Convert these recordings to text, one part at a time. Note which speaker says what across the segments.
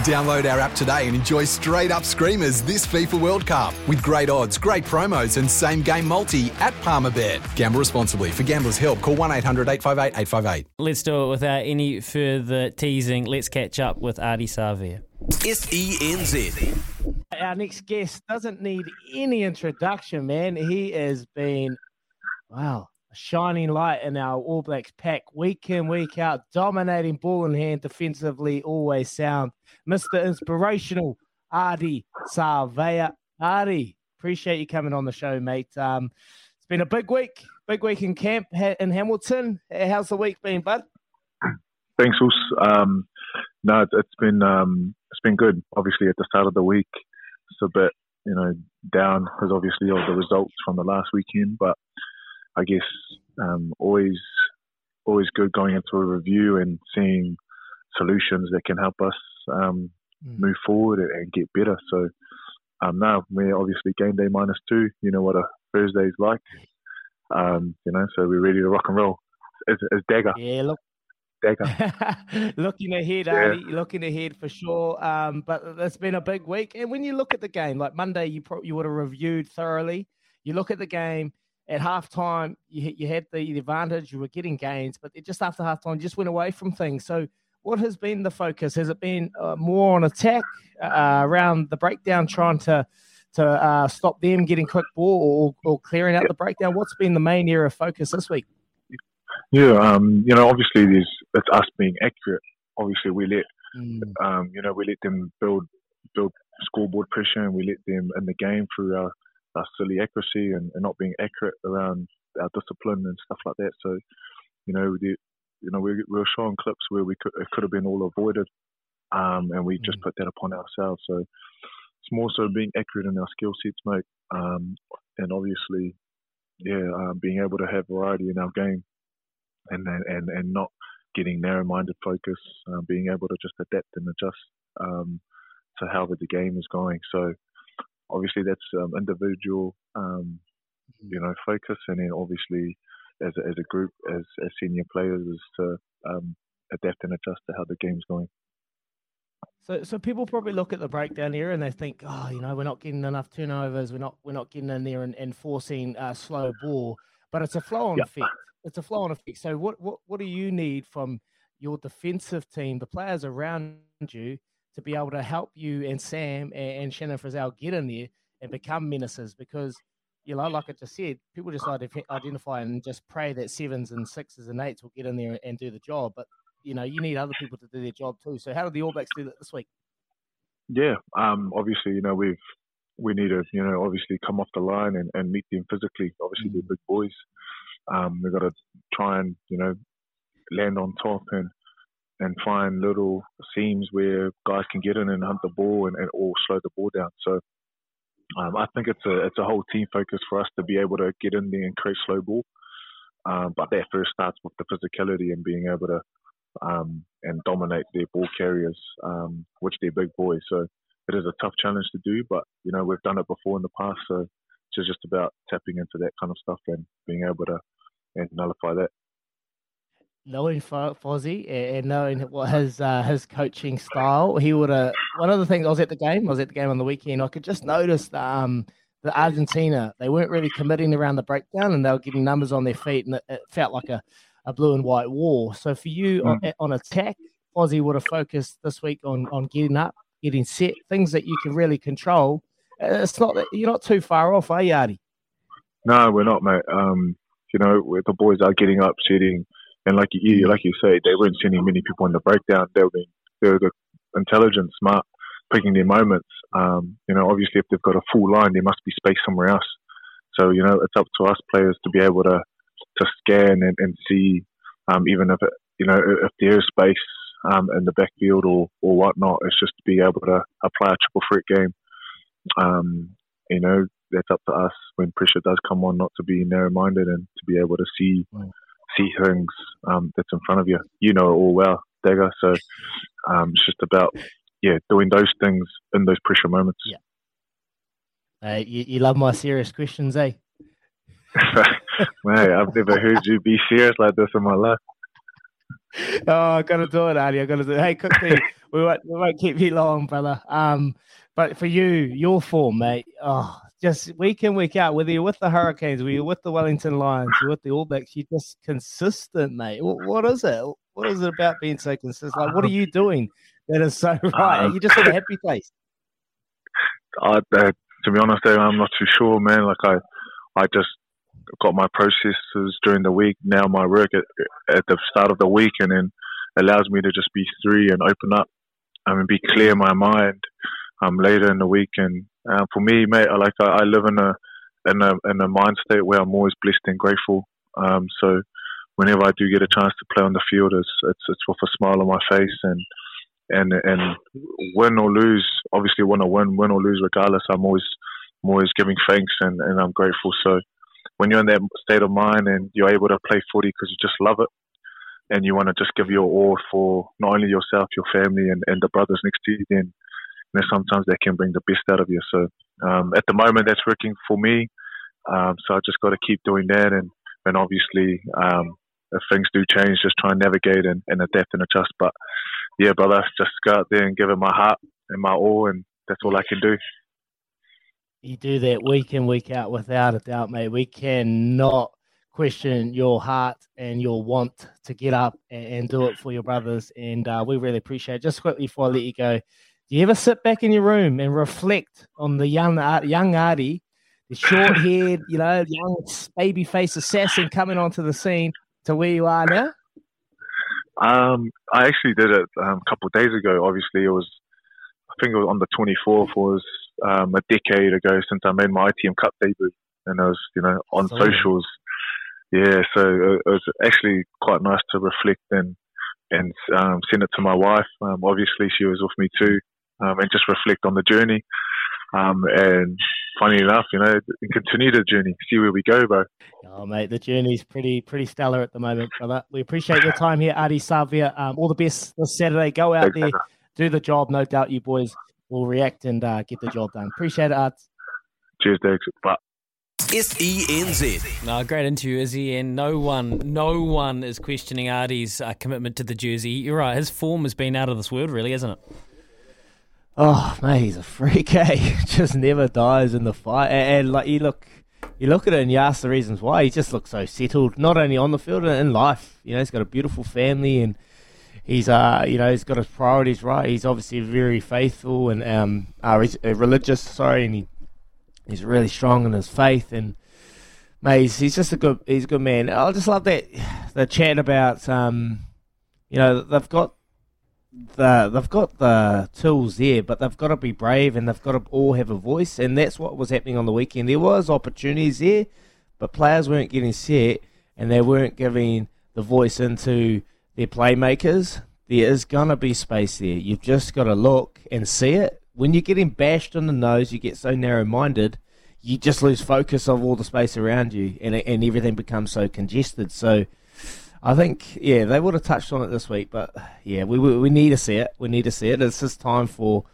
Speaker 1: Download our app today and enjoy straight up screamers this FIFA World Cup with great odds, great promos, and same game multi at Palmerbet. Gamble responsibly. For gamblers' help, call 1 800 858 858.
Speaker 2: Let's do it without any further teasing. Let's catch up with Ardie Savea.
Speaker 3: SENZ.
Speaker 4: Our next guest doesn't need any introduction, man. He has been, wow, a shining light in our All Blacks pack week in, week out, dominating ball in hand, defensively, always sound. Mr. Inspirational, Ardie Savea. Ardie, appreciate you coming on the show, mate. Um, it's been a big week, big week in camp in Hamilton. How's the week been, bud?
Speaker 5: Thanks, Us. Um, no, it's been um, it's been good. Obviously, at the start of the week, it's a bit you know down because obviously of the results from the last weekend, but I guess um, always always good going into a review and seeing solutions that can help us um, mm. move forward and, get better. So um, now we're obviously game day minus two. You know what a Thursday is like. Um, you know, so we're ready to rock and roll. It's, it's dagger.
Speaker 4: Yeah, look.
Speaker 5: Dagger.
Speaker 4: looking ahead, yeah. Ardie, looking ahead for sure. Um, but it's been a big week. And when you look at the game, like Monday, you pro- you would have reviewed thoroughly. You look at the game at halftime, you, you had the advantage, you were getting gains, but just after halftime, you just went away from things. So, what has been the focus? Has it been uh, more on attack uh, around the breakdown, trying to to uh, stop them getting quick ball or, or clearing out the breakdown? What's been the main area of focus this week?
Speaker 5: Yeah, um, you know, obviously, there's it's us being accurate. Obviously, we let mm. um, you know we let them build build scoreboard pressure, and we let them in the game through our our silly accuracy and, and, not being accurate around our discipline and stuff like that. So, you know, the, you know, we, we were showing clips where we could it could have been all avoided, um, and we just mm. put that upon ourselves. So it's more so being accurate in our skill sets, mate, um, and obviously, yeah, um, being able to have variety in our game, and and and not getting narrow-minded focus, uh, being able to just adapt and adjust um, to however the game is going. So obviously that's um, individual, um, mm-hmm. you know, focus, and then obviously as a, as a group, as, as senior players, is to um, adapt and adjust to how the game's going.
Speaker 4: So, so people probably look at the breakdown here and they think, oh, you know, we're not getting enough turnovers. We're not, we're not getting in there and, and forcing uh, slow ball. But it's a flow-on yeah. effect. It's a flow-on effect. So, what, what, what do you need from your defensive team, the players around you, to be able to help you and Sam and, and Shannon Frizzell get in there and become menaces because you know, like I just said, people just identify and just pray that sevens and sixes and eights will get in there and do the job. But you know, you need other people to do their job too. So, how did the All Blacks do that this week?
Speaker 5: Yeah, um, obviously, you know, we've we need to, you know, obviously come off the line and, and meet them physically. Obviously, mm-hmm. they're big boys. Um, we've got to try and you know land on top and and find little seams where guys can get in and hunt the ball and, and or slow the ball down. So um, I think it's a it's a whole team focus for us to be able to get in there and create slow ball. Um, but that first starts with the physicality and being able to um, and dominate their ball carriers, um, which they're big boys. So it is a tough challenge to do, but you know we've done it before in the past, so it's just about tapping into that kind of stuff and being able to and nullify that.
Speaker 4: Knowing Fozzie and knowing what his uh, his coaching style, he would have. One of the things I was at the game, I was at the game on the weekend. I could just notice that um, the Argentina they weren't really committing around the breakdown, and they were getting numbers on their feet, and it, it felt like a, a blue and white war. So for you mm. on, on attack, Fozzie would have focused this week on on getting up, getting set, things that you can really control. It's not that you're not too far off, are you, Ardie?
Speaker 5: No, we're not, mate. Um, you know, the boys are getting up, sitting and like you, like you say, they weren't sending many people in the breakdown. They were, they were the intelligent, smart, picking their moments. Um, you know, obviously, if they've got a full line, there must be space somewhere else. So you know, it's up to us players to be able to to scan and, and see, um, even if it, you know if there is space um, in the backfield or or whatnot. It's just to be able to apply a triple threat game. Um, you know, that's up to us when pressure does come on, not to be narrow minded and to be able to see see things um, that's in front of you. You know it all well, Dagger. So um, it's just about yeah doing those things in those pressure moments.
Speaker 4: Yeah. Uh, you, you love my serious questions, eh?
Speaker 5: Mate, I've never heard you be serious like this in my life.
Speaker 4: Oh, I gotta do it, Andy. I gotta do it. Hey, quickly, we won't we won't keep you long, brother. Um, but for you, your form, mate. Oh, just week in week out, whether you're with the Hurricanes, whether you're with the Wellington Lions, you're with the All Blacks, you're just consistent, mate. What, what is it? What is it about being so consistent? Like, what are you doing that is so right? Um, you just have a happy face.
Speaker 5: I, uh, to be honest, I'm not too sure, man. Like I, I just got my processes during the week. Now my work at, at the start of the week, and then allows me to just be free and open up I mean, be clear in my mind um, later in the week. And uh, for me, mate, I like I, I, live in a in a in a mind state where I'm always blessed and grateful. Um, so whenever I do get a chance to play on the field, it's it's, it's with a smile on my face and. And and win or lose, obviously want to win, win or lose, regardless. I'm always I'm always giving thanks and, and I'm grateful. So when you're in that state of mind and you're able to play footy because you just love it, and you want to just give your all for not only yourself, your family, and, and the brothers next to you, then you know, sometimes that can bring the best out of you. So um, at the moment, that's working for me. Um, so I just got to keep doing that, and and obviously, um, if things do change, just try and navigate and, and adapt and adjust. But yeah, brother, just go out there and give it my heart and my all, and that's all I can do.
Speaker 4: You do that week in, week out, without a doubt, mate. We cannot question your heart and your want to get up and, do it for your brothers. And uh, we really appreciate it. Just quickly before I let you go, do you ever sit back in your room and reflect on the young young Ardie, the short haired, you know, young baby face assassin coming onto the scene to where you are now?
Speaker 5: Um, I actually did it um, a couple of days ago. Obviously, it was, I think it was on the 24th, was um, a decade ago since I made my ITM Cup debut. And I was, you know, on socials yeah, so it was actually quite nice to reflect and and um, send it to my wife. Um, obviously, she was with me too, um, and just reflect on the journey. Um, and funny enough, you know, continue the journey, see where we go, bro.
Speaker 4: Oh, mate, the journey's pretty pretty stellar at the moment, brother. We appreciate your time here, Ardie Savea. Um, all the best this Saturday. Go out Thanks, there, man. do the job. No doubt you boys will react and uh, get the job done. Appreciate it, Arts.
Speaker 5: Cheers, Dex. Bye.
Speaker 2: SENZ. No, great interview, Izzy, and no one, no one is questioning Ardie's uh, commitment to the jersey. You're right, his form has been out of this world, really, hasn't it?
Speaker 4: Oh, mate, he's a freak, eh? Just never dies in the fight. And, and, like you look, you look at it and you ask the reasons why. He just looks so settled, not only on the field and in life. You know, he's got a beautiful family and he's uh you know he's got his priorities right. He's obviously very faithful and um uh, religious. Sorry, and he He's really strong in his faith, and mate, he's, he's just a good he's a good man. I just love that the chat about um, you know they've got the they've got the tools there, but they've got to be brave and they've got to all have a voice, and that's what was happening on the weekend. There was opportunities there, but players weren't getting set and they weren't giving the voice into their playmakers. There is gonna be space there. You've just got to look and see it, when you're getting bashed on the nose, you get so narrow minded, you just lose focus of all the space around you, and and everything becomes so congested. So. I think, yeah, they would have touched on it this week, but yeah, we, we, we need to see it. We need to see it. It's just time for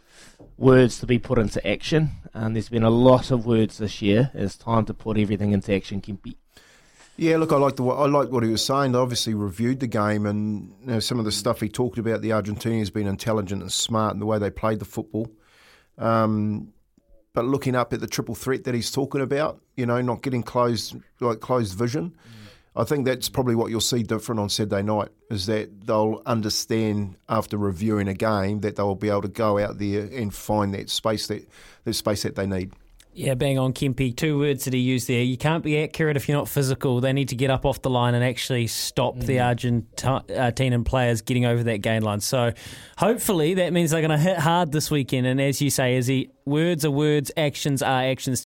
Speaker 4: words to be put into action. And there's been a lot of words this year. It's time to put everything into action, Kimpy.
Speaker 6: Yeah, look, I like the I like what he was saying. They obviously reviewed the game, and you know, some of the stuff he talked about. The Argentinians being intelligent and smart in the way they played the football. Um, but looking up at the triple threat that he's talking about, you know, not getting closed like closed vision. I think that's probably what you'll see different on Saturday night is that they'll understand after reviewing a game that they'll be able to go out there and find that space that that space that they need.
Speaker 2: Yeah, bang on Kempy. Two words that he used there. You can't be accurate if you're not physical. They need to get up off the line and actually stop mm. the Argentinian players getting over that gain line. So hopefully that means they're going to hit hard this weekend. And as you say, Izzy, words are words, actions are actions.